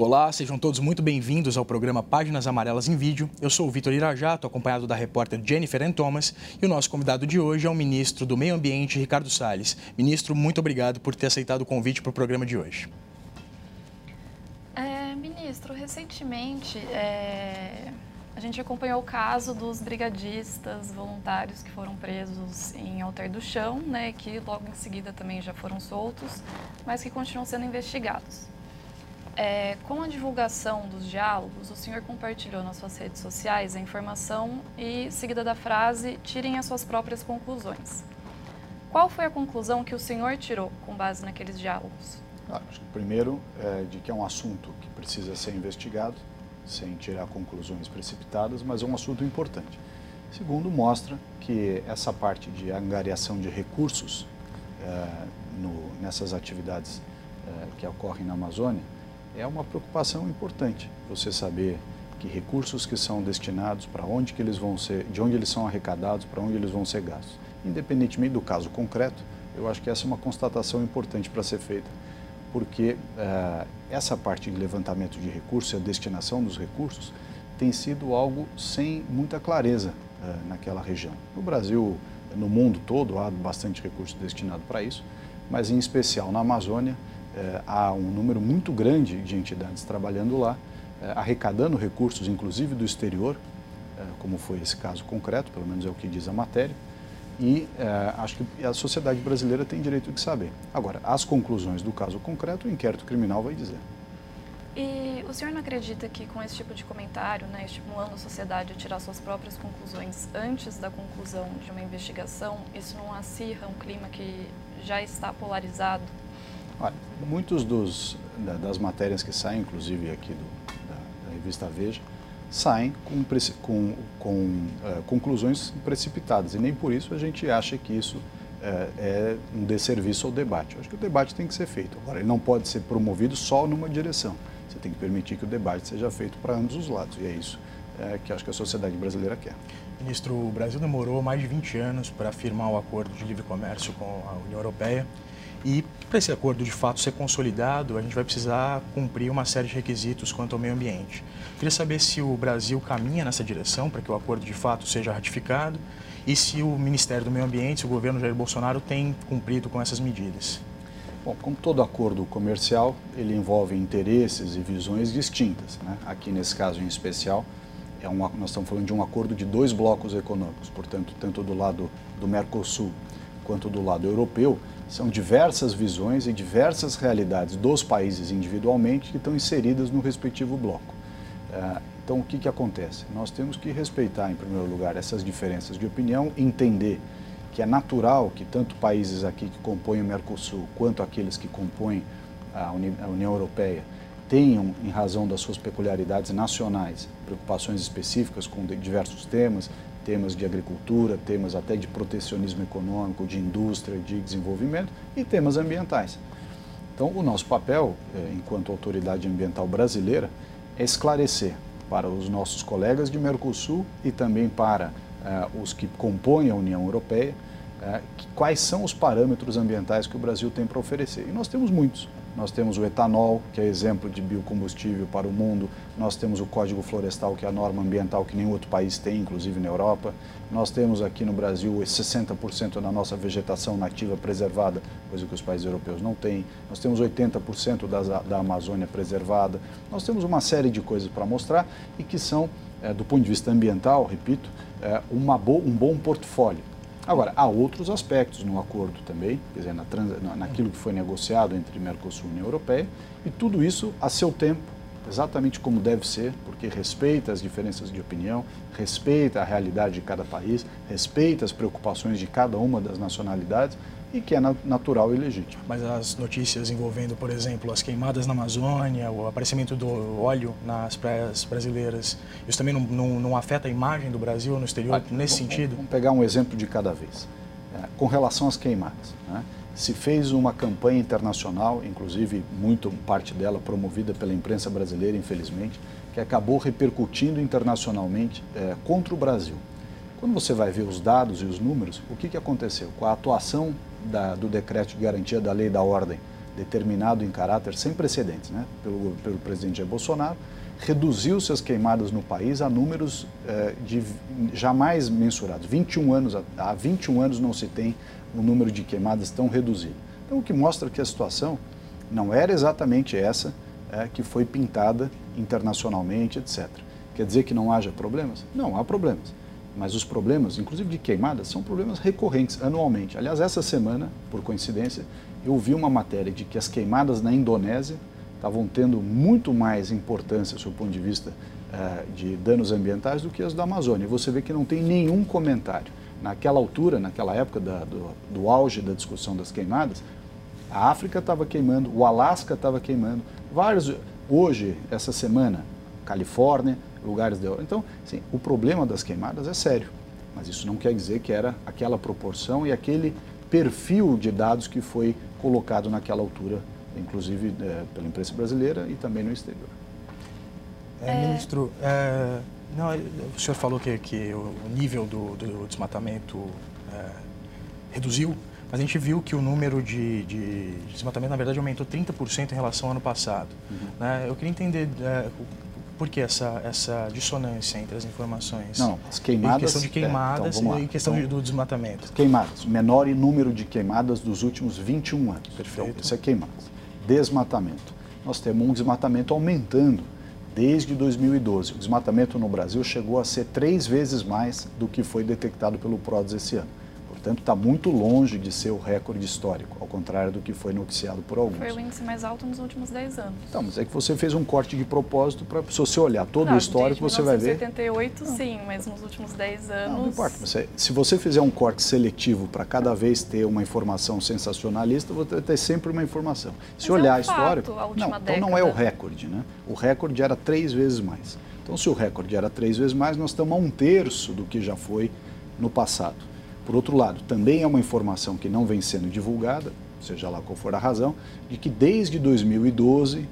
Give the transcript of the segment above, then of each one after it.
Olá, sejam todos muito bem-vindos ao programa Páginas Amarelas em Vídeo. Eu sou o Vitor Irajato, acompanhado da repórter Jennifer N. Thomas, e o nosso convidado de hoje é o ministro do Meio Ambiente, Ricardo Salles. Ministro, muito obrigado por ter aceitado o convite para o programa de hoje. É, ministro, recentemente é, a gente acompanhou o caso dos brigadistas voluntários que foram presos em Alter do Chão, né, que logo em seguida também já foram soltos, mas que continuam sendo investigados. É, com a divulgação dos diálogos, o senhor compartilhou nas suas redes sociais a informação e, seguida da frase, tirem as suas próprias conclusões. Qual foi a conclusão que o senhor tirou com base naqueles diálogos? Ah, acho que primeiro é de que é um assunto que precisa ser investigado, sem tirar conclusões precipitadas, mas é um assunto importante. Segundo, mostra que essa parte de angariação de recursos é, no, nessas atividades é, que ocorrem na Amazônia é uma preocupação importante. Você saber que recursos que são destinados, para onde que eles vão ser, de onde eles são arrecadados, para onde eles vão ser gastos. Independentemente do caso concreto, eu acho que essa é uma constatação importante para ser feita, porque uh, essa parte de levantamento de recursos e a destinação dos recursos tem sido algo sem muita clareza uh, naquela região. No Brasil, no mundo todo, há bastante recurso destinado para isso, mas em especial na Amazônia, é, há um número muito grande de entidades trabalhando lá, é, arrecadando recursos, inclusive do exterior, é, como foi esse caso concreto, pelo menos é o que diz a matéria, e acho que a sociedade brasileira tem direito de saber. Agora, as conclusões do caso concreto, o inquérito criminal vai dizer. E o senhor não acredita que com esse tipo de comentário, né, estimulando a sociedade a tirar suas próprias conclusões antes da conclusão de uma investigação, isso não acirra um clima que já está polarizado Olha, muitos dos, das matérias que saem, inclusive aqui do, da, da, revista Veja, saem com, com, com uh, conclusões precipitadas e nem por isso a gente acha que isso uh, é um desserviço ao debate. Eu acho que o debate tem que ser feito. Agora, ele não pode ser promovido só numa direção. Você tem que permitir que o debate seja feito para ambos os lados e é isso uh, que acho que a sociedade brasileira quer. Ministro, o Brasil demorou mais de 20 anos para firmar o acordo de livre comércio com a União Europeia. E para esse acordo de fato ser consolidado, a gente vai precisar cumprir uma série de requisitos quanto ao meio ambiente. Queria saber se o Brasil caminha nessa direção para que o acordo de fato seja ratificado e se o Ministério do Meio Ambiente, se o governo Jair Bolsonaro tem cumprido com essas medidas. Bom, como todo acordo comercial, ele envolve interesses e visões distintas. Né? Aqui, nesse caso em especial, é um, nós estamos falando de um acordo de dois blocos econômicos, portanto, tanto do lado do Mercosul quanto do lado europeu, são diversas visões e diversas realidades dos países individualmente que estão inseridas no respectivo bloco. É, então, o que, que acontece? Nós temos que respeitar, em primeiro lugar, essas diferenças de opinião, entender que é natural que tanto países aqui que compõem o Mercosul quanto aqueles que compõem a União Europeia tenham, em razão das suas peculiaridades nacionais, preocupações específicas com diversos temas, temas de agricultura, temas até de protecionismo econômico, de indústria, de desenvolvimento e temas ambientais. Então, o nosso papel, eh, enquanto autoridade ambiental brasileira, é esclarecer para os nossos colegas de Mercosul e também para uh, os que compõem a União Europeia uh, quais são os parâmetros ambientais que o Brasil tem para oferecer. E nós temos muitos. Nós temos o etanol, que é exemplo de biocombustível para o mundo. Nós temos o Código Florestal, que é a norma ambiental que nenhum outro país tem, inclusive na Europa. Nós temos aqui no Brasil 60% da nossa vegetação nativa preservada, coisa que os países europeus não têm. Nós temos 80% da, da Amazônia preservada. Nós temos uma série de coisas para mostrar e que são, é, do ponto de vista ambiental, repito, é, uma bo um bom portfólio. Agora, há outros aspectos no acordo também, quer dizer, na trans, naquilo que foi negociado entre Mercosul e União Europeia, e tudo isso a seu tempo, exatamente como deve ser, porque respeita as diferenças de opinião, respeita a realidade de cada país, respeita as preocupações de cada uma das nacionalidades e que é natural e legítimo. Mas as notícias envolvendo, por exemplo, as queimadas na Amazônia, o aparecimento do óleo nas praias brasileiras, isso também não, não, não afeta a imagem do Brasil no exterior ah, nesse vamos, sentido? Vamos pegar um exemplo de cada vez. É, com relação às queimadas, né? se fez uma campanha internacional, inclusive muito parte dela promovida pela imprensa brasileira, infelizmente, que acabou repercutindo internacionalmente é, contra o Brasil. Quando você vai ver os dados e os números, o que, que aconteceu? Com a atuação da, do decreto de garantia da lei da ordem determinado em caráter sem precedentes né, pelo, pelo presidente Jair Bolsonaro, reduziu-se as queimadas no país a números eh, de jamais mensurados. 21 anos, há 21 anos não se tem um número de queimadas tão reduzido. Então, o que mostra que a situação não era exatamente essa eh, que foi pintada internacionalmente, etc. Quer dizer que não haja problemas? Não, há problemas. Mas os problemas, inclusive de queimadas, são problemas recorrentes anualmente. Aliás, essa semana, por coincidência, eu vi uma matéria de que as queimadas na Indonésia estavam tendo muito mais importância, do ponto de vista uh, de danos ambientais, do que as da Amazônia. Você vê que não tem nenhum comentário. Naquela altura, naquela época da, do, do auge da discussão das queimadas, a África estava queimando, o Alasca estava queimando, vários. Hoje, essa semana, Califórnia, lugares da Então, sim, o problema das queimadas é sério, mas isso não quer dizer que era aquela proporção e aquele perfil de dados que foi colocado naquela altura inclusive é, pela imprensa brasileira e também no exterior. É, é. ministro, é, não, o senhor falou que, que o nível do, do desmatamento é, reduziu, mas a gente viu que o número de, de desmatamento, na verdade, aumentou 30% em relação ao ano passado. Uhum. Né? Eu queria entender é, por que essa, essa dissonância entre as informações? Não, as queimadas... Em questão de queimadas é, então, e questão então, do desmatamento. Queimadas, menor número de queimadas dos últimos 21 anos. Perfeito. Então, isso é queimadas desmatamento. Nós temos um desmatamento aumentando desde 2012. O desmatamento no Brasil chegou a ser três vezes mais do que foi detectado pelo PRODES esse ano. Portanto, está muito longe de ser o recorde histórico, ao contrário do que foi noticiado por alguns. Foi o índice mais alto nos últimos 10 anos. Então, mas é que você fez um corte de propósito para, se você olhar todo não, o histórico, você vai ver... 1988, sim, mas nos últimos 10 anos... Não, não importa. Você, se você fizer um corte seletivo para cada vez ter uma informação sensacionalista, você vai ter sempre uma informação. Se mas olhar é um histórico... Fato, não, década. então não é o recorde, né? O recorde era três vezes mais. Então, se o recorde era três vezes mais, nós estamos a um terço do que já foi no passado. Por outro lado, também é uma informação que não vem sendo divulgada, seja lá qual for a razão, de que desde 2012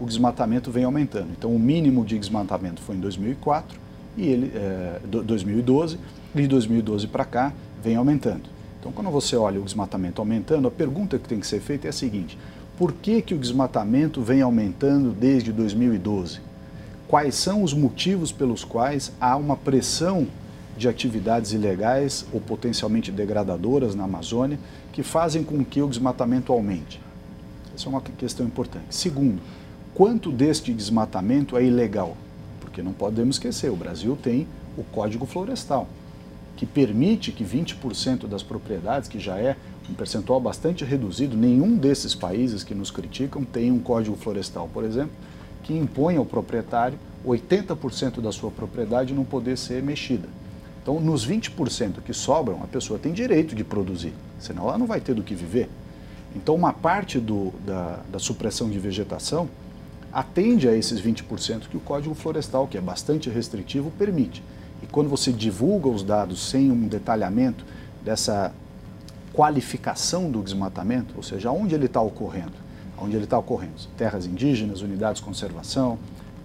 o desmatamento vem aumentando. Então, o mínimo de desmatamento foi em 2004 e ele é, 2012 e de 2012 para cá vem aumentando. Então, quando você olha o desmatamento aumentando, a pergunta que tem que ser feita é a seguinte: por que, que o desmatamento vem aumentando desde 2012? Quais são os motivos pelos quais há uma pressão de atividades ilegais ou potencialmente degradadoras na Amazônia que fazem com que o desmatamento aumente. Essa é uma questão importante. Segundo, quanto deste desmatamento é ilegal? Porque não podemos esquecer, o Brasil tem o Código Florestal, que permite que 20% das propriedades, que já é um percentual bastante reduzido, nenhum desses países que nos criticam tem um Código Florestal, por exemplo, que impõe ao proprietário 80% da sua propriedade não poder ser mexida. Então, nos 20% que sobram, a pessoa tem direito de produzir, senão ela não vai ter do que viver. Então, uma parte do, da, da supressão de vegetação atende a esses 20% que o Código Florestal, que é bastante restritivo, permite. E quando você divulga os dados sem um detalhamento dessa qualificação do desmatamento, ou seja, onde ele está ocorrendo, onde ele está ocorrendo, terras indígenas, unidades de conservação,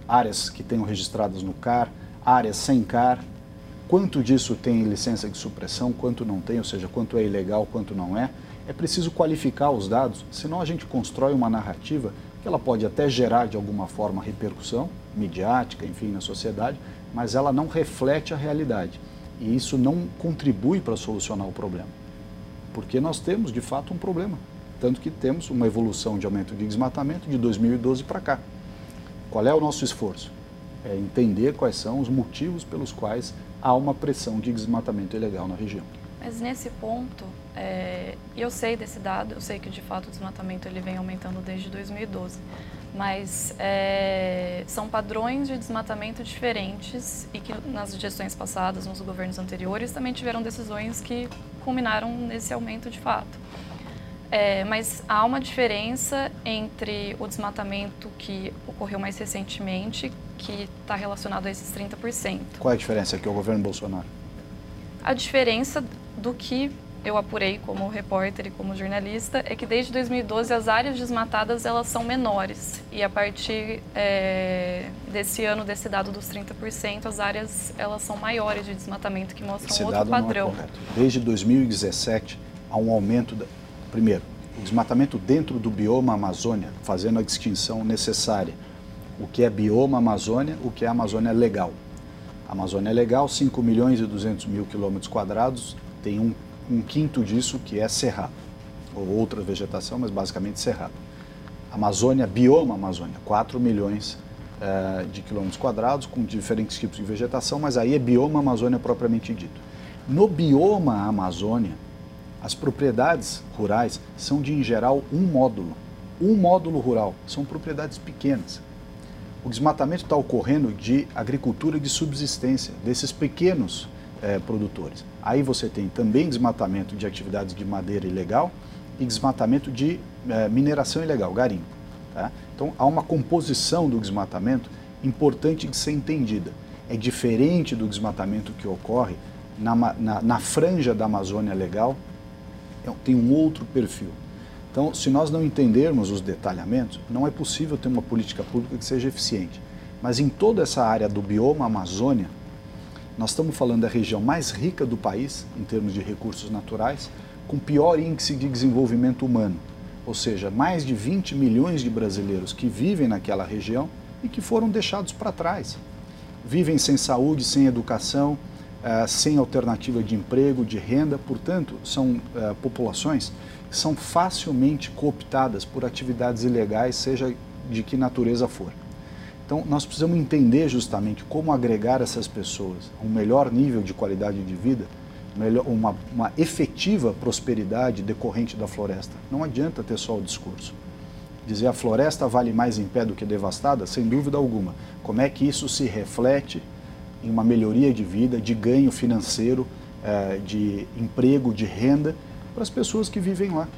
áreas que tenham registradas no CAR, áreas sem CAR, quanto disso tem licença de supressão, quanto não tem, ou seja, quanto é ilegal, quanto não é. É preciso qualificar os dados, senão a gente constrói uma narrativa que ela pode até gerar de alguma forma repercussão midiática, enfim, na sociedade, mas ela não reflete a realidade. E isso não contribui para solucionar o problema. Porque nós temos, de fato, um problema. Tanto que temos uma evolução de aumento de desmatamento de 2012 para cá. Qual é o nosso esforço? É entender quais são os motivos pelos quais há uma pressão de desmatamento ilegal na região. Mas nesse ponto, é, eu sei desse dado, eu sei que de fato o desmatamento ele vem aumentando desde 2012, mas é, são padrões de desmatamento diferentes e que nas gestões passadas, nos governos anteriores, também tiveram decisões que culminaram nesse aumento de fato. É, mas há uma diferença entre o desmatamento que ocorreu mais recentemente, que está relacionado a esses 30%. Qual é a diferença aqui, o governo Bolsonaro? A diferença do que eu apurei como repórter e como jornalista é que desde 2012 as áreas desmatadas elas são menores e a partir é, desse ano desse dado dos 30% as áreas elas são maiores de desmatamento que mostram Esse outro padrão. Não é. Desde 2017 há um aumento da... primeiro o desmatamento dentro do bioma Amazônia, fazendo a distinção necessária. O que é bioma Amazônia, o que é Amazônia legal. A Amazônia legal, 5 milhões e 200 mil quilômetros quadrados, tem um, um quinto disso que é cerrado, ou outra vegetação, mas basicamente cerrado. Amazônia, bioma Amazônia, 4 milhões uh, de quilômetros quadrados, com diferentes tipos de vegetação, mas aí é bioma Amazônia propriamente dito. No bioma Amazônia, as propriedades rurais são de, em geral, um módulo. Um módulo rural. São propriedades pequenas. O desmatamento está ocorrendo de agricultura de subsistência, desses pequenos eh, produtores. Aí você tem também desmatamento de atividades de madeira ilegal e desmatamento de eh, mineração ilegal, garimpo. Tá? Então há uma composição do desmatamento importante de ser entendida. É diferente do desmatamento que ocorre na, na, na franja da Amazônia legal, é, tem um outro perfil. Então, se nós não entendermos os detalhamentos, não é possível ter uma política pública que seja eficiente. Mas em toda essa área do bioma Amazônia, nós estamos falando da região mais rica do país, em termos de recursos naturais, com pior índice de desenvolvimento humano. Ou seja, mais de 20 milhões de brasileiros que vivem naquela região e que foram deixados para trás. Vivem sem saúde, sem educação, eh, sem alternativa de emprego, de renda, portanto, são uh, populações são facilmente cooptadas por atividades ilegais, seja de que natureza for. Então, nós precisamos entender justamente como agregar essas pessoas a um melhor nível de qualidade de vida, uma, uma efetiva prosperidade decorrente da floresta. Não adianta ter só o discurso. Dizer a floresta vale mais em pé do que devastada, sem dúvida alguma. Como é que isso se reflete em uma melhoria de vida, de ganho financeiro, eh, de emprego, de renda para as pessoas que vivem lá.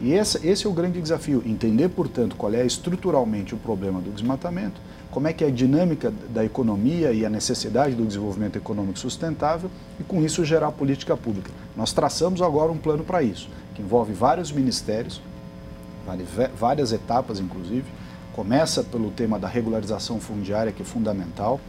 E esse, esse é o grande desafio, entender, portanto, qual é estruturalmente o problema do desmatamento, como é que é a dinâmica da economia e a necessidade do desenvolvimento econômico sustentável e, com isso, gerar política pública. Nós traçamos agora um plano para isso, que envolve vários ministérios, várias etapas, inclusive. Começa pelo tema da regularização fundiária, que é fundamental,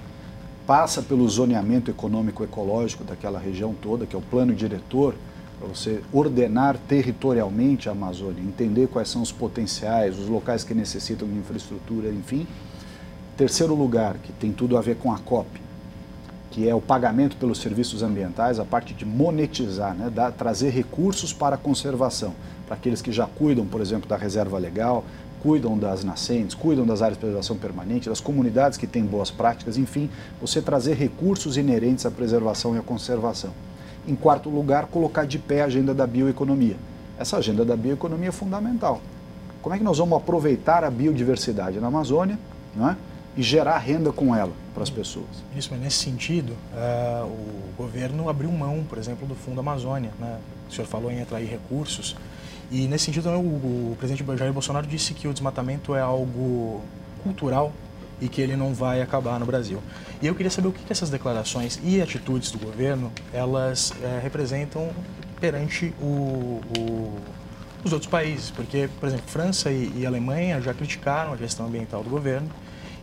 passa pelo zoneamento econômico ecológico daquela região toda, que é o plano diretor, para você ordenar territorialmente a Amazônia, entender quais são os potenciais, os locais que necessitam de infraestrutura, enfim. Terceiro lugar, que tem tudo a ver com a COP, que é o pagamento pelos serviços ambientais, a parte de monetizar, né, trazer recursos para a conservação, para aqueles que já cuidam, por exemplo, da reserva legal, cuidam das nascentes, cuidam das áreas de preservação permanente, das comunidades que têm boas práticas, enfim, você trazer recursos inerentes à preservação e à conservação. Em quarto lugar, colocar de pé a agenda da bioeconomia. Essa agenda da bioeconomia é fundamental. Como é que nós vamos aproveitar a biodiversidade na Amazônia não é? e gerar renda com ela para as pessoas? Isso, mas nesse sentido, uh, o governo abriu mão, por exemplo, do Fundo Amazônia. Né? O senhor falou em atrair recursos e nesse sentido, o, o presidente Jair Bolsonaro disse que o desmatamento é algo cultural e que ele não vai acabar no Brasil. E eu queria saber o que, essas declarações e atitudes do governo elas é, representam perante o, o, os outros países, porque, por exemplo, França e, e, Alemanha já criticaram a gestão ambiental do governo.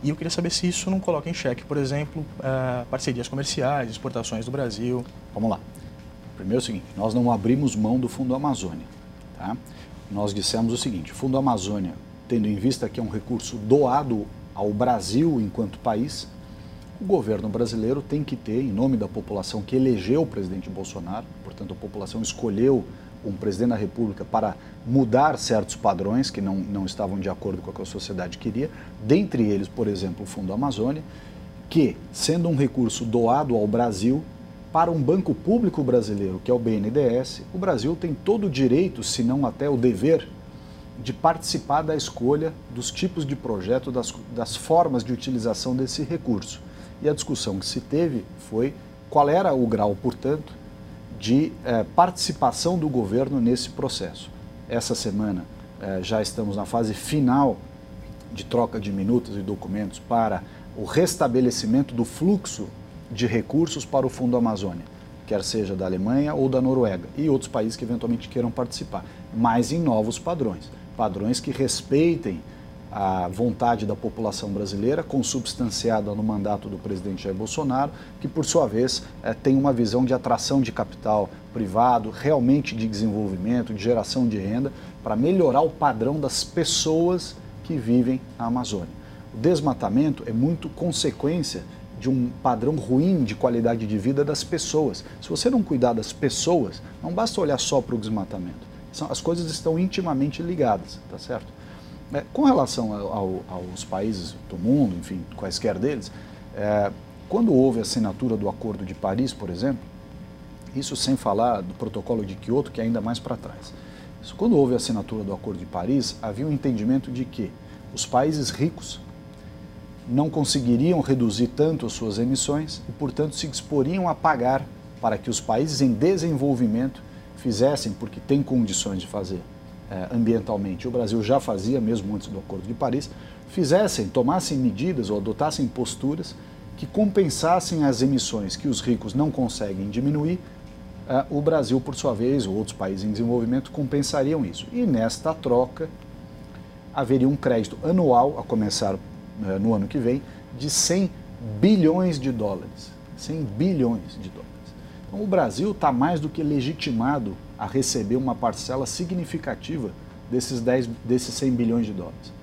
E eu queria saber se isso não coloca em xeque, por exemplo, uh, parcerias comerciais, exportações do Brasil. Vamos lá. Primeiro é o seguinte, nós não abrimos mão do Fundo Amazônia. Tá? Nós dissemos o seguinte: o Fundo Amazônia, tendo em vista que é um recurso doado ao Brasil enquanto país, o governo brasileiro tem que ter, em nome da população que elegeu o presidente Bolsonaro, portanto, a população escolheu um presidente da República para mudar certos padrões que não, não estavam de acordo com o que a sociedade queria, dentre eles, por exemplo, o Fundo Amazônia, que, sendo um recurso doado ao Brasil, para um banco público brasileiro, que é o BNDES, o Brasil tem todo o direito, se não até o dever, de participar da escolha dos tipos de projeto, das, das formas de utilização desse recurso. E a discussão que se teve foi qual era o grau, portanto, de eh, participação do governo nesse processo. Essa semana eh, já estamos na fase final de troca de minutas e documentos para o restabelecimento do fluxo de recursos para o Fundo Amazônia, quer seja da Alemanha ou da Noruega e outros países que eventualmente queiram participar, mas em novos padrões, padrões que respeitem a vontade da população brasileira, consubstanciada no mandato do presidente Jair Bolsonaro, que por sua vez é, tem uma visão de atração de capital privado, realmente de desenvolvimento, de geração de renda, para melhorar o padrão das pessoas que vivem na Amazônia. O desmatamento é muito consequência de um padrão ruim de qualidade de vida das pessoas. Se você não cuidar das pessoas, não basta olhar só para o desmatamento. As coisas estão intimamente ligadas, tá certo? É, com relação ao, aos países do mundo, enfim, quaisquer deles, é, quando houve a assinatura do Acordo de Paris, por exemplo, isso sem falar do protocolo de Kyoto, que é ainda mais para trás. Quando houve a assinatura do Acordo de Paris, havia um entendimento de que os países ricos não conseguiriam reduzir tanto as suas emissões e, portanto, se disporiam a pagar para que os países em desenvolvimento fizessem, porque têm condições de fazer eh, ambientalmente, o Brasil já fazia mesmo antes do Acordo de Paris, fizessem, tomassem medidas ou adotassem posturas que compensassem as emissões que os ricos não conseguem diminuir, uh, o Brasil, por sua vez, ou outros países em desenvolvimento, compensariam isso. E nesta troca, haveria um crédito anual, a começar uh, no ano que vem, de 100 bilhões de dólares. 100 bilhões de dólares. Então, o Brasil está mais do que legitimado a receber uma parcela significativa desses, 10, desses 100 bilhões de dólares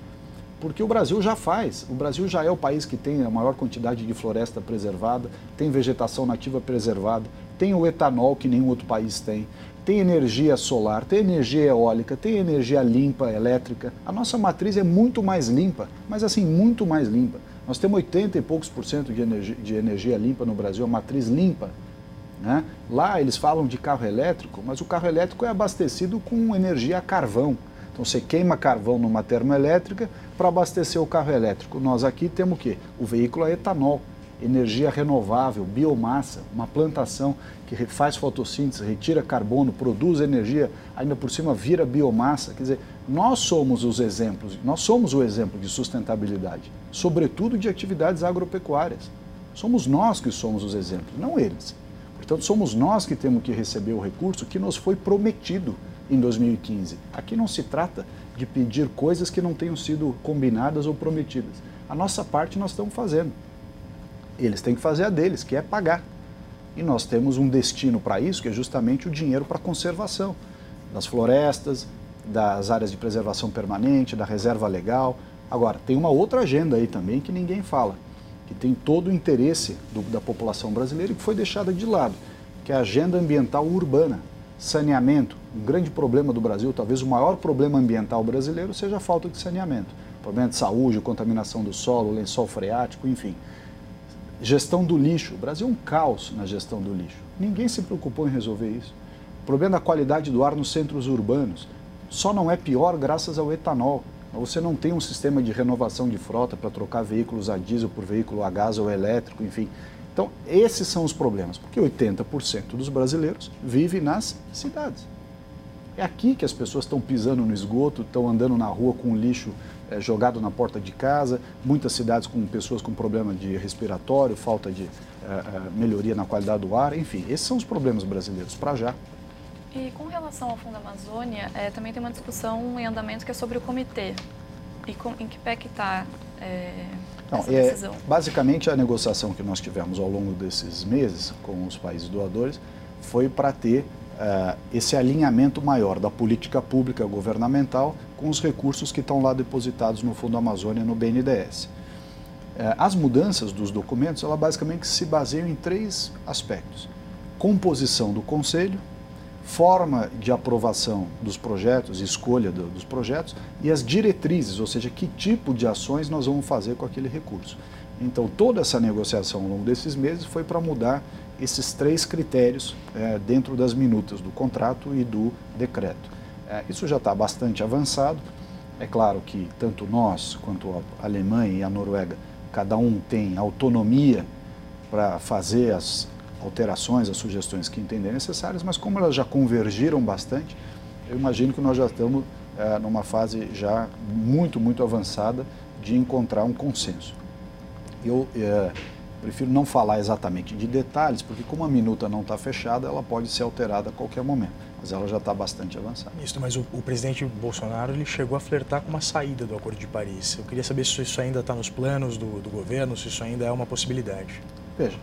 porque o Brasil já faz. O Brasil já é o país que tem a maior quantidade de floresta preservada, tem vegetação nativa preservada, tem o etanol que nenhum outro país tem, tem energia solar, tem energia eólica, tem energia limpa, elétrica. A nossa matriz é muito mais limpa, mas assim, muito mais limpa. Nós temos 80 e poucos por cento de energia, de energia limpa no Brasil, a matriz limpa. Né? Lá eles falam de carro elétrico, mas o carro elétrico é abastecido com energia a carvão. Então você queima carvão numa termoelétrica para abastecer o carro elétrico. Nós aqui temos o quê? O veículo a etanol, energia renovável, biomassa, uma plantação que faz fotossíntese, retira carbono, produz energia, ainda por cima vira biomassa. Quer dizer, nós somos os exemplos, nós somos o exemplo de sustentabilidade, sobretudo de atividades agropecuárias. Somos nós que somos os exemplos, não eles. Portanto, somos nós que temos que receber o recurso que nos foi prometido em 2015. Aqui não se trata de pedir coisas que não tenham sido combinadas ou prometidas. A nossa parte nós estamos fazendo. Eles têm que fazer a deles, que é pagar. E nós temos um destino para isso, que é justamente o dinheiro para a conservação das florestas, das áreas de preservação permanente, da reserva legal. Agora, tem uma outra agenda aí também que ninguém fala, que tem todo o interesse do, da população brasileira e que foi deixada de lado, que é a agenda ambiental urbana saneamento, um grande problema do Brasil, talvez o maior problema ambiental brasileiro seja a falta de saneamento. Problema de saúde, contaminação do solo, lençol freático, enfim. Gestão do lixo. O Brasil é um caos na gestão do lixo. Ninguém se preocupou em resolver isso. Problema da qualidade do ar nos centros urbanos. Só não é pior graças ao etanol. Você não tem um sistema de renovação de frota para trocar veículos a diesel por veículo a gás ou elétrico, enfim. Então, esses são os problemas, porque 80% dos brasileiros vivem nas cidades. É aqui que as pessoas estão pisando no esgoto, estão andando na rua com lixo é, jogado na porta de casa, muitas cidades com pessoas com problema de respiratório, falta de é, melhoria na qualidade do ar, enfim, esses são os problemas brasileiros para já. E com relação ao Fundo Amazônia, é, também tem uma discussão em andamento que é sobre o comitê. E com, em que pé que está não, é, basicamente, a negociação que nós tivemos ao longo desses meses com os países doadores foi para ter uh, esse alinhamento maior da política pública governamental com os recursos que estão lá depositados no Fundo Amazônia, no BNDES. Uh, eh, as mudanças dos documentos, ela basicamente se baseiam em três aspectos. Composição do Conselho, forma de aprovação dos projetos, escolha do, dos projetos e as diretrizes, ou seja, que tipo de ações nós vamos fazer com aquele recurso. Então, toda essa negociação ao longo desses meses foi para mudar esses três critérios é, dentro das minutas do contrato e do decreto. É, isso já está bastante avançado. É claro que tanto nós quanto a Alemanha e a Noruega, cada um tem autonomia para fazer as alterações, as sugestões que entenderem necessárias, mas como elas já convergiram bastante, eu imagino que nós já estamos é, numa fase já muito, muito avançada de encontrar um consenso. Eu é, prefiro não falar exatamente de detalhes, porque como a minuta não está fechada, ela pode ser alterada a qualquer momento, mas ela já está bastante avançada. Isso, mas o, o, presidente Bolsonaro ele chegou a flertar com uma saída do Acordo de Paris. Eu queria saber se isso ainda está nos planos do, do governo, se isso ainda é uma possibilidade. Veja,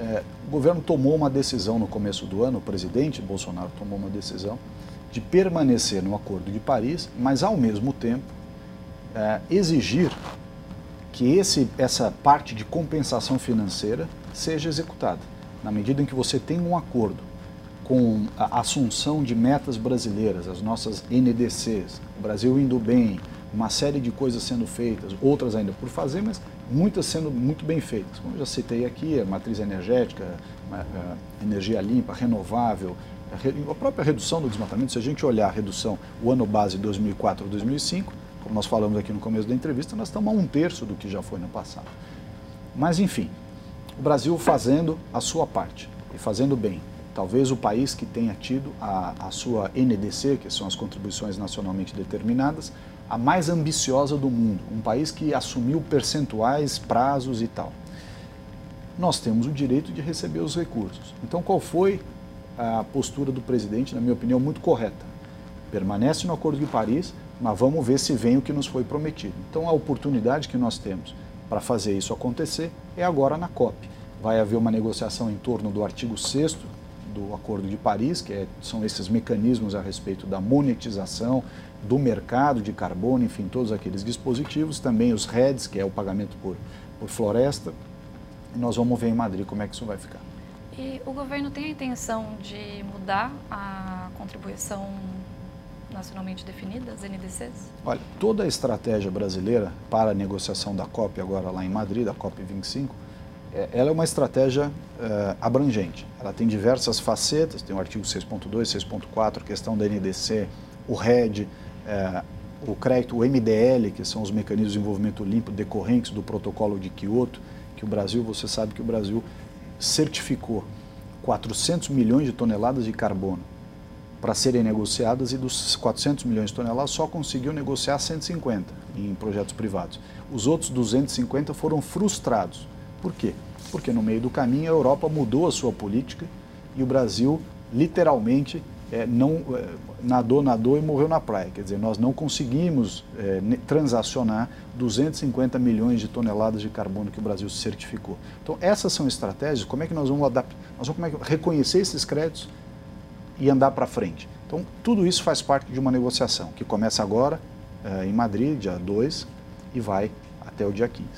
é, o governo tomou uma decisão no começo do ano, o presidente Bolsonaro tomou uma decisão de permanecer no Acordo de Paris, mas ao mesmo tempo é, exigir que esse, essa parte de compensação financeira seja executada. Na medida em que você tem um acordo com a assunção de metas brasileiras, as nossas NDCs, o Brasil indo bem, uma série de coisas sendo feitas, outras ainda por fazer, mas muitas sendo muito bem feitas. Como eu já citei aqui, a matriz energética, a energia limpa, renovável, a própria redução do desmatamento, se a gente olhar a redução, o ano base 2004 2005, como nós falamos aqui no começo da entrevista, nós estamos a um terço do que já foi no passado. Mas, enfim, o Brasil fazendo a sua parte e fazendo bem. Talvez o país que tenha tido a, a sua NDC, que são as contribuições nacionalmente determinadas, a mais ambiciosa do mundo, um país que assumiu percentuais, prazos e tal. Nós temos o direito de receber os recursos. Então, qual foi a postura do presidente, na minha opinião, muito correta? Permanece no Acordo de Paris, mas vamos ver se vem o que nos foi prometido. Então, a oportunidade que nós temos para fazer isso acontecer é agora na COP. Vai haver uma negociação em torno do artigo 6 do Acordo de Paris, que é, são esses mecanismos a respeito da monetização, do mercado de carbono, enfim, todos aqueles dispositivos, também os REDs, que é o pagamento por, por floresta. E nós vamos ver em Madrid como é que isso vai ficar. E o governo tem a intenção de mudar a contribuição nacionalmente definida, as NDCs? Olha, toda a estratégia brasileira para a negociação da COP agora lá em Madrid, da COP 25, é, ela é uma estratégia é, abrangente. Ela tem diversas facetas, tem o artigo 6.2, 6.4, a questão da NDC, o RED, é, o crédito, o MDL, que são os mecanismos de desenvolvimento limpo decorrentes do protocolo de Kyoto, que o Brasil, você sabe que o Brasil certificou 400 milhões de toneladas de carbono para serem negociadas e dos 400 milhões de toneladas só conseguiu negociar 150 em projetos privados. Os outros 250 foram frustrados. Por quê? Porque no meio do caminho a Europa mudou a sua política e o Brasil literalmente é, não é, nadou, nadou e morreu na praia. Quer dizer, nós não conseguimos é, transacionar 250 milhões de toneladas de carbono que o Brasil certificou. Então, essas são estratégias. Como é que nós vamos adaptar? Nós vamos como é que, reconhecer esses créditos e andar para frente. Então, tudo isso faz parte de uma negociação que começa agora é, em Madrid, dia 2, e vai até o dia 15.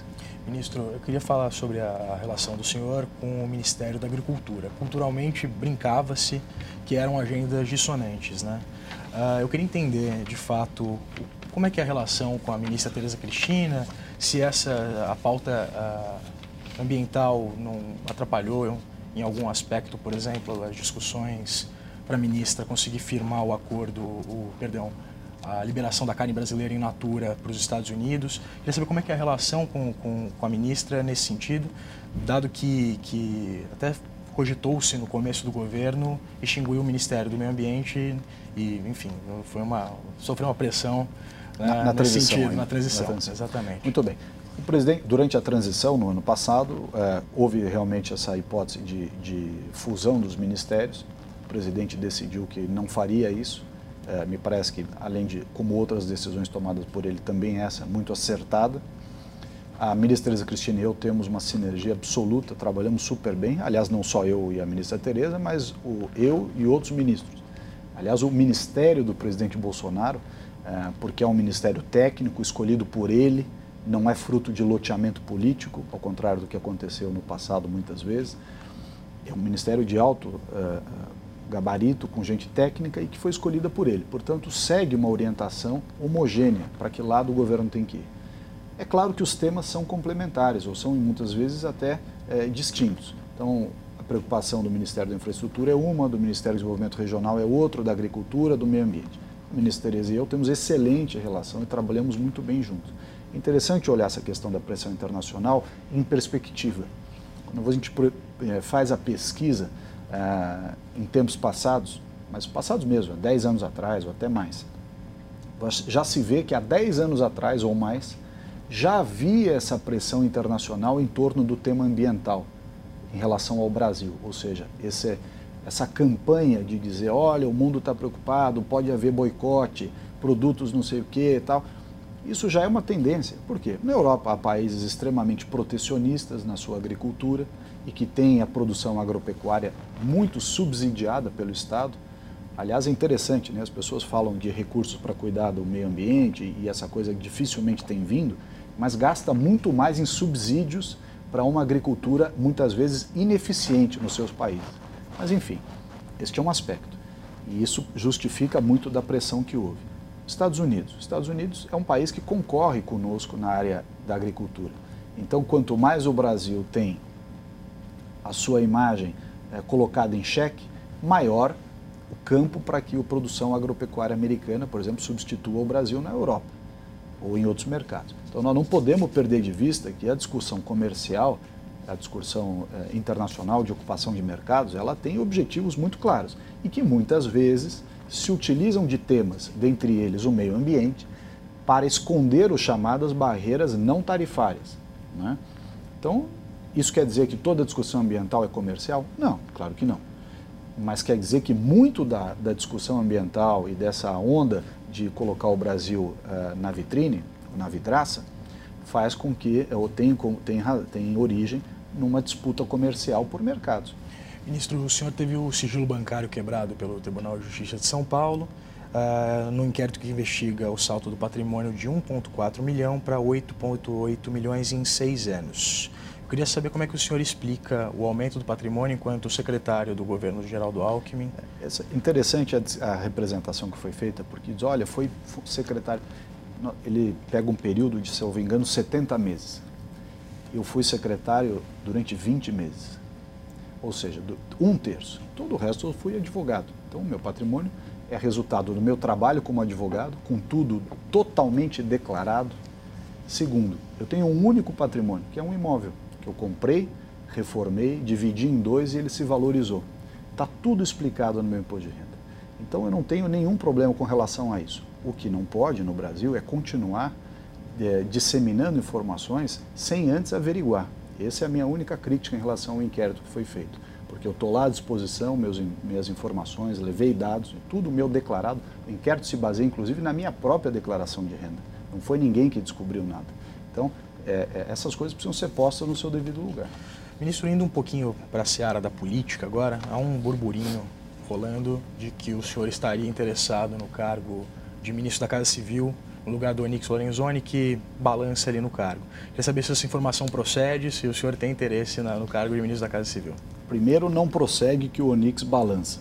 Ministro, eu queria falar sobre a relação do senhor com o Ministério da Agricultura. Culturalmente, brincava-se que eram agendas dissonantes, né? Uh, eu queria entender, de fato, como é que é a relação com a ministra Tereza Cristina, se essa a pauta uh, ambiental não atrapalhou em algum aspecto, por exemplo, as discussões para a ministra conseguir firmar o acordo, o, perdão, a liberação da carne brasileira em natura para os Estados Unidos. Queria saber como é que é a relação com, com, com a ministra nesse sentido, dado que, que até cogitou-se no começo do governo extinguir o Ministério do Meio Ambiente e, enfim, foi uma, sofreu uma pressão na, né, na transição, sentido, na transição, na transição, exatamente. Muito bem. O presidente, durante a transição, no ano passado, é, houve realmente essa hipótese de, de fusão dos ministérios. O presidente decidiu que não faria isso é, me parece que, além de, como outras decisões tomadas por ele, também essa muito acertada. A ministra Tereza Cristina e eu temos uma sinergia absoluta, trabalhamos super bem. Aliás, não só eu e a ministra Tereza, mas o, eu e outros ministros. Aliás, o ministério do presidente Bolsonaro, é, porque é um ministério técnico escolhido por ele, não é fruto de loteamento político, ao contrário do que aconteceu no passado muitas vezes. É um ministério de alto é, gabarito, com gente técnica e que foi escolhida por ele. Portanto, segue uma orientação homogênea para que lado o governo tem que ir. É claro que os temas são complementares, ou são muitas vezes até é, distintos. Então, a preocupação do Ministério da Infraestrutura é uma, do Ministério do Desenvolvimento Regional é outra, da Agricultura, do Meio Ambiente. O Ministro Tereza e eu temos excelente relação e trabalhamos muito bem juntos. É interessante olhar essa questão da pressão internacional em perspectiva. Quando a gente é, faz a pesquisa, ah, em tempos passados, mas passados mesmo, 10 anos atrás ou até mais, já se vê que há 10 anos atrás ou mais já havia essa pressão internacional em torno do tema ambiental em relação ao Brasil, ou seja, esse, essa campanha de dizer, olha, o mundo está preocupado, pode haver boicote, produtos não sei o que e tal. Isso já é uma tendência. Por quê? Na Europa há países extremamente protecionistas na sua agricultura, e que tem a produção agropecuária muito subsidiada pelo Estado. Aliás, é interessante, né? as pessoas falam de recursos para cuidar do meio ambiente e essa coisa dificilmente tem vindo, mas gasta muito mais em subsídios para uma agricultura muitas vezes ineficiente nos seus países. Mas enfim, este é um aspecto. E isso justifica muito da pressão que houve. Estados Unidos. Estados Unidos é um país que concorre conosco na área da agricultura. Então, quanto mais o Brasil tem a sua imagem é, colocada em xeque, maior o campo para que a produção agropecuária americana, por exemplo, substitua o Brasil na Europa ou em outros mercados. Então, nós não podemos perder de vista que a discussão comercial, a discussão é, internacional de ocupação de mercados, ela tem objetivos muito claros e que muitas vezes se utilizam de temas, dentre eles o meio ambiente, para esconder os chamadas barreiras não tarifárias. Né? Então, isso quer dizer que toda discussão ambiental é comercial? Não, claro que não. Mas quer dizer que muito da, da discussão ambiental e dessa onda de colocar o Brasil uh, na vitrine, na vidraça, faz com que, ou tem, tem, tem origem numa disputa comercial por mercados. Ministro, o senhor teve o sigilo bancário quebrado pelo Tribunal de Justiça de São Paulo, uh, no inquérito que investiga o salto do patrimônio de 1,4 milhão para 8,8 milhões em seis anos. Queria saber como é que o senhor explica o aumento do patrimônio enquanto secretário do governo Geraldo Alckmin. É interessante a, a representação que foi feita, porque diz, olha, foi secretário, ele pega um período de, se eu não me engano, 70 meses. Eu fui secretário durante 20 meses ou seja, um terço. Todo o resto eu fui advogado. Então, o meu patrimônio é resultado do meu trabalho como advogado, com tudo totalmente declarado. Segundo, eu tenho um único patrimônio, que é um imóvel, que eu comprei, reformei, dividi em dois e ele se valorizou. Está tudo explicado no meu imposto de renda. Então, eu não tenho nenhum problema com relação a isso. O que não pode no Brasil é continuar é, disseminando informações sem antes averiguar. Essa é a minha única crítica em relação ao inquérito que foi feito. Porque eu estou lá à disposição, meus, minhas informações, levei dados, tudo meu declarado. O inquérito se baseia, inclusive, na minha própria declaração de renda. Não foi ninguém que descobriu nada. Então, é, é, essas coisas precisam ser postas no seu devido lugar. Ministro, indo um pouquinho para a seara da política agora, há um burburinho rolando de que o senhor estaria interessado no cargo de ministro da Casa Civil no lugar do Onix Lorenzoni, que balança ali no cargo. Queria saber se essa informação procede, se o senhor tem interesse na, no cargo de ministro da Casa Civil. Primeiro, não prossegue que o Onix balança.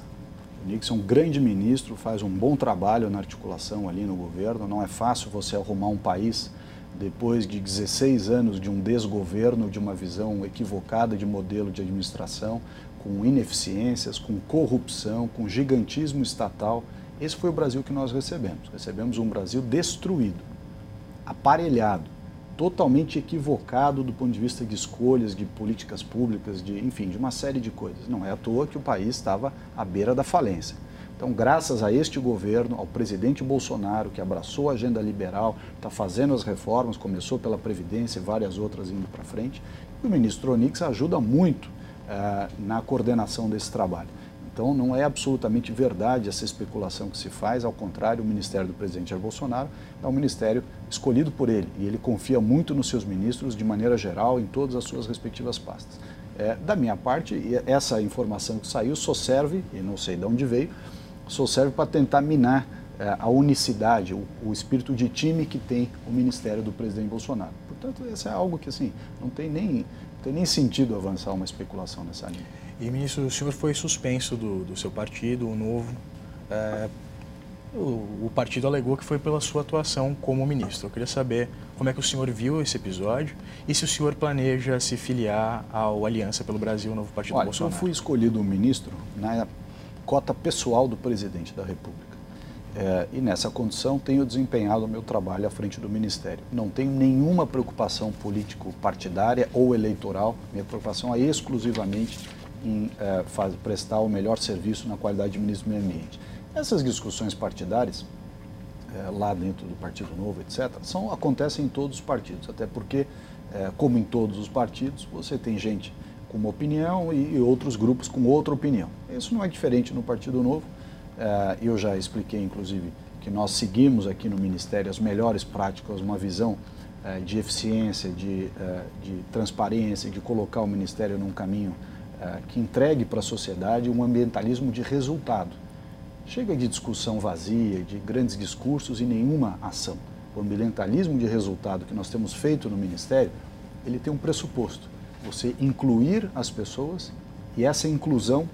O Onix é um grande ministro, faz um bom trabalho na articulação ali no governo. Não é fácil você arrumar um país depois de 16 anos de um desgoverno, de uma visão equivocada de modelo de administração, com ineficiências, com corrupção, com gigantismo estatal. Esse foi o Brasil que nós recebemos. Recebemos um Brasil destruído, aparelhado, totalmente equivocado do ponto de vista de escolhas, de políticas públicas, de, enfim, de uma série de coisas. Não é à toa que o país estava à beira da falência. Então, graças a este governo, ao presidente Bolsonaro, que abraçou a agenda liberal, está fazendo as reformas, começou pela Previdência e várias outras indo para frente, o ministro Onix ajuda muito uh, na coordenação desse trabalho. Então, não é absolutamente verdade essa especulação que se faz, ao contrário, o ministério do presidente Jair Bolsonaro é um ministério escolhido por ele e ele confia muito nos seus ministros, de maneira geral, em todas as suas respectivas pastas. É, da minha parte, essa informação que saiu só serve, e não sei de onde veio, só serve para tentar minar é, a unicidade, o, o, espírito de time que tem o ministério do presidente Bolsonaro. Portanto, isso é algo que assim, não tem nem, não tem nem sentido avançar uma especulação nessa linha. E, ministro, o senhor foi suspenso do, do seu partido, o novo. É, o, o, partido alegou que foi pela sua atuação como ministro. Eu queria saber como é que o senhor viu esse episódio e se o senhor planeja se filiar ao Aliança pelo Brasil, o novo partido Olha, Bolsonaro. Eu fui escolhido ministro na cota pessoal do presidente da República. É, e nessa condição tenho desempenhado o meu trabalho à frente do Ministério. Não tenho nenhuma preocupação político-partidária ou eleitoral, minha preocupação é exclusivamente em é, faz, prestar o melhor serviço na qualidade de ministro do Meio Ambiente. Essas discussões partidárias, é, lá dentro do Partido Novo, etc., são, acontecem em todos os partidos, até porque, é, como em todos os partidos, você tem gente com uma opinião e, outros grupos com outra opinião. Isso não é diferente no Partido Novo. eu já expliquei, inclusive, que nós seguimos aqui no Ministério as melhores práticas, uma visão de eficiência, de, de transparência, de colocar o Ministério num caminho é, que entregue para a sociedade um ambientalismo de resultado. Chega de discussão vazia, de grandes discursos e nenhuma ação. O ambientalismo de resultado que nós temos feito no Ministério, ele tem um pressuposto. Você incluir as pessoas e essa inclusão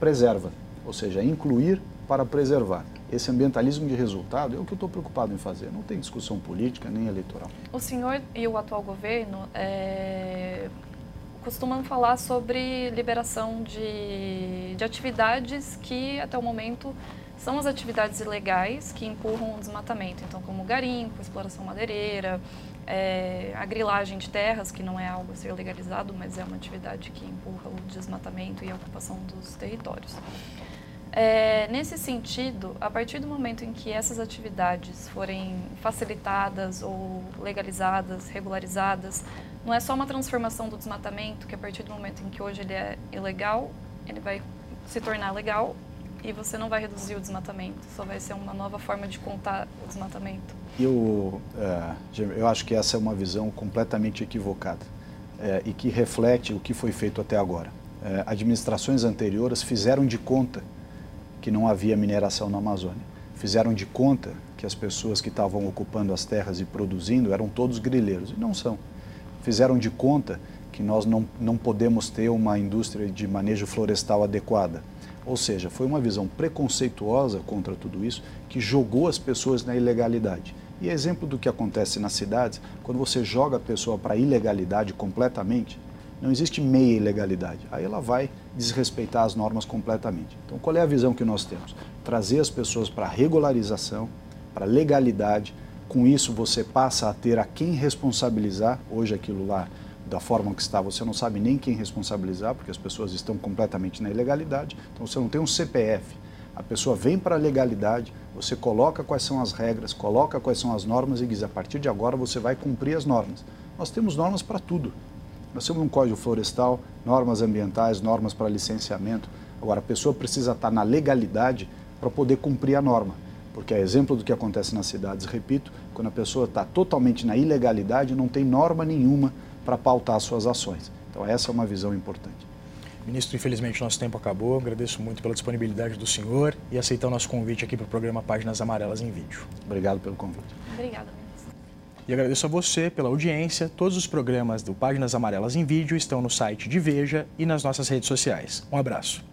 preserva, ou seja, incluir para preservar. Esse ambientalismo de resultado é o que eu estou preocupado em fazer. Não tem discussão política nem eleitoral. O senhor e o atual governo é, costumam falar sobre liberação de, de atividades que até o momento são as atividades ilegais que empurram o desmatamento. Então, como garimpo, exploração madeireira, é, a grilagem de terras, que não é algo a ser legalizado, mas é uma atividade que empurra o desmatamento e a ocupação dos territórios. É, nesse sentido, a partir do momento em que essas atividades forem facilitadas ou legalizadas, regularizadas, não é só uma transformação do desmatamento, que a partir do momento em que hoje ele é ilegal, ele vai se tornar legal e você não vai reduzir o desmatamento, só vai ser uma nova forma de contar o desmatamento. Eu, é, eu acho que essa é uma visão completamente equivocada é, e que reflete o que foi feito até agora. É, administrações anteriores fizeram de conta que não havia mineração na Amazônia. Fizeram de conta que as pessoas que estavam ocupando as terras e produzindo eram todos grileiros, e não são. Fizeram de conta que nós não, não podemos ter uma indústria de manejo florestal adequada ou seja, foi uma visão preconceituosa contra tudo isso que jogou as pessoas na ilegalidade. E exemplo do que acontece nas cidades, quando você joga a pessoa para a ilegalidade completamente, não existe meia ilegalidade. Aí ela vai desrespeitar as normas completamente. Então, qual é a visão que nós temos? Trazer as pessoas para regularização, para legalidade. Com isso, você passa a ter a quem responsabilizar. Hoje, aquilo lá da forma que está, você não sabe nem quem responsabilizar, porque as pessoas estão completamente na ilegalidade. Então você não tem um CPF. A pessoa vem para a legalidade, você coloca quais são as regras, coloca quais são as normas e diz: a partir de agora você vai cumprir as normas. Nós temos normas para tudo. Nós temos um código florestal, normas ambientais, normas para licenciamento. Agora, a pessoa precisa estar na legalidade para poder cumprir a norma. Porque é exemplo do que acontece nas cidades, repito, quando a pessoa está totalmente na ilegalidade, não tem norma nenhuma para pautar suas ações. Então, essa é uma visão importante. Ministro, infelizmente nosso tempo acabou. Agradeço muito pela disponibilidade do senhor e aceitar o nosso convite aqui para o programa Páginas Amarelas em Vídeo. Obrigado pelo convite. Obrigada, ministro. E agradeço a você pela audiência. Todos os programas do Páginas Amarelas em Vídeo estão no site de Veja e nas nossas redes sociais. Um abraço.